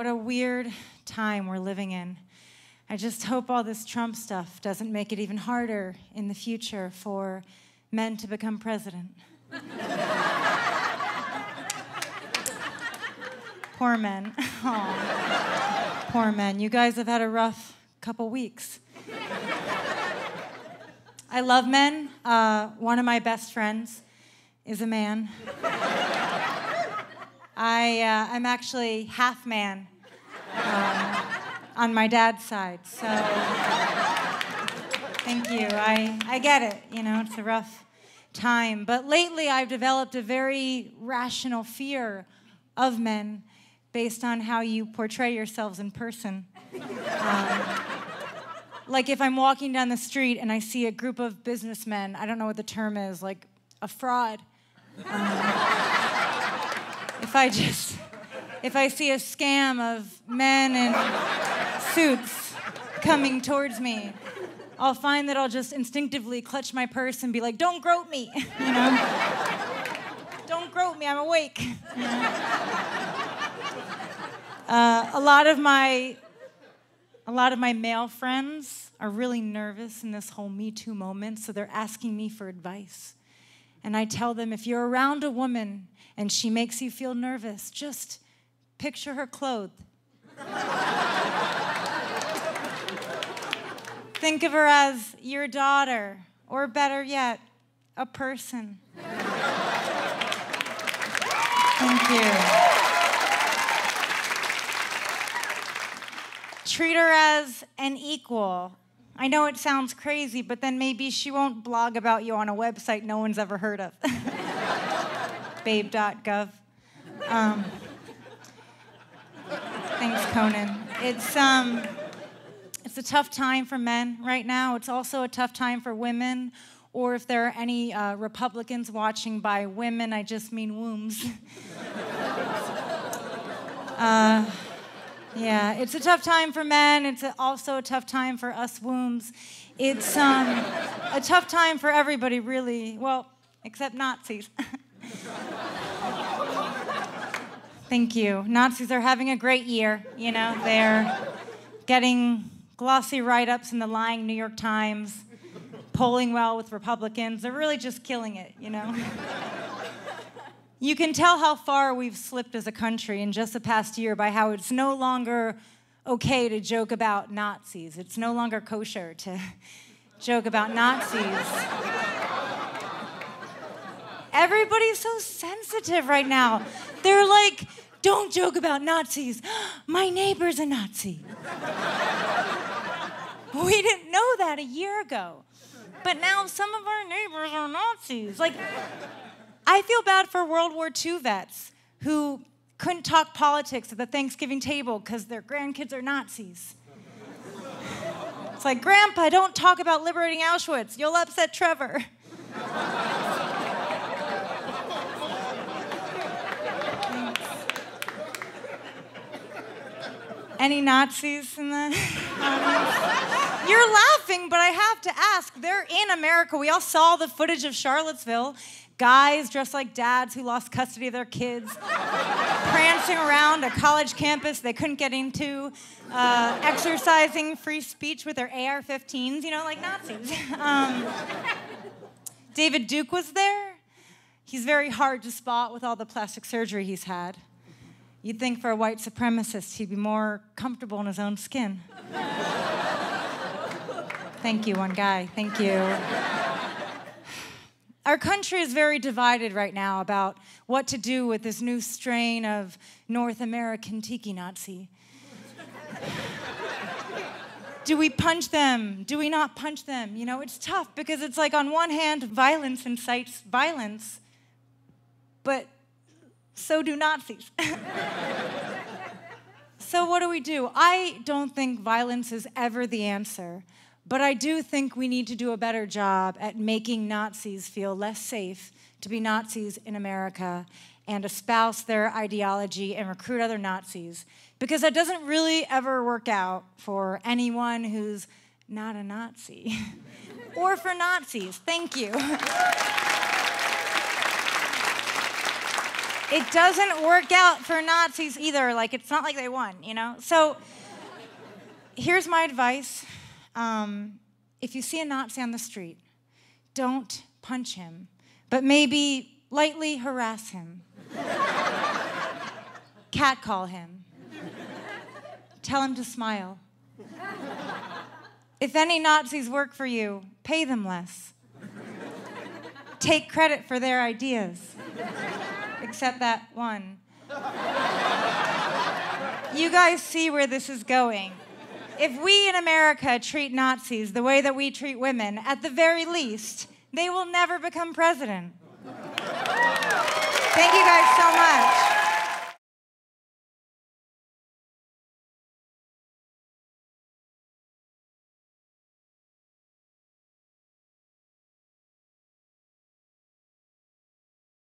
what a weird time we're living in. I just hope all this Trump stuff doesn't make it even harder in the future for men to become president. Poor men. Poor men. You guys have had a rough couple weeks. I love men. Uh, one of my best friends is a man. I, uh, I'm actually half man um, on my dad's side. So thank you. I, I get it. You know, it's a rough time. But lately, I've developed a very rational fear of men based on how you portray yourselves in person. Um, like if I'm walking down the street and I see a group of businessmen, I don't know what the term is, like a fraud. Um, if I just, if I see a scam of men in suits coming towards me, I'll find that I'll just instinctively clutch my purse and be like, "Don't grope me," you know. Don't grope me. I'm awake. Uh, a lot of my a lot of my male friends are really nervous in this whole Me Too moment, so they're asking me for advice. And I tell them if you're around a woman and she makes you feel nervous, just picture her clothed. Think of her as your daughter, or better yet, a person. Thank you. treat her as an equal. I know it sounds crazy, but then maybe she won't blog about you on a website no one's ever heard of. Babe.gov. Um, thanks, Conan. It's, um, it's a tough time for men right now. It's also a tough time for women, or if there are any uh, Republicans watching by women, I just mean wombs. uh, yeah, it's a tough time for men. It's also a tough time for us wombs. It's um, a tough time for everybody, really. Well, except Nazis. Thank you. Nazis are having a great year. You know, they're getting glossy write ups in the lying New York Times, polling well with Republicans. They're really just killing it, you know? You can tell how far we've slipped as a country in just the past year by how it's no longer okay to joke about Nazis. It's no longer kosher to joke about Nazis. Everybody's so sensitive right now. They're like, don't joke about Nazis. My neighbor's a Nazi. we didn't know that a year ago. But now some of our neighbors are Nazis. Like, I feel bad for World War II vets who couldn't talk politics at the Thanksgiving table because their grandkids are Nazis. It's like, Grandpa, don't talk about liberating Auschwitz. You'll upset Trevor. Any Nazis in the? You're laughing, but I have to ask. They're in America. We all saw the footage of Charlottesville guys dressed like dads who lost custody of their kids, prancing around a college campus they couldn't get into, uh, exercising free speech with their AR 15s, you know, like Nazis. Um, David Duke was there. He's very hard to spot with all the plastic surgery he's had. You'd think for a white supremacist, he'd be more comfortable in his own skin. Thank you, one guy. Thank you. Our country is very divided right now about what to do with this new strain of North American tiki Nazi. do we punch them? Do we not punch them? You know, it's tough because it's like on one hand, violence incites violence, but so do Nazis. so, what do we do? I don't think violence is ever the answer. But I do think we need to do a better job at making Nazis feel less safe to be Nazis in America and espouse their ideology and recruit other Nazis. Because that doesn't really ever work out for anyone who's not a Nazi or for Nazis. Thank you. it doesn't work out for Nazis either. Like, it's not like they won, you know? So, here's my advice um, if you see a Nazi on the street, don't punch him, but maybe lightly harass him, catcall him, tell him to smile. If any Nazis work for you, pay them less. Take credit for their ideas, except that one. You guys see where this is going. If we in America treat Nazis the way that we treat women, at the very least, they will never become president. Thank you guys so much.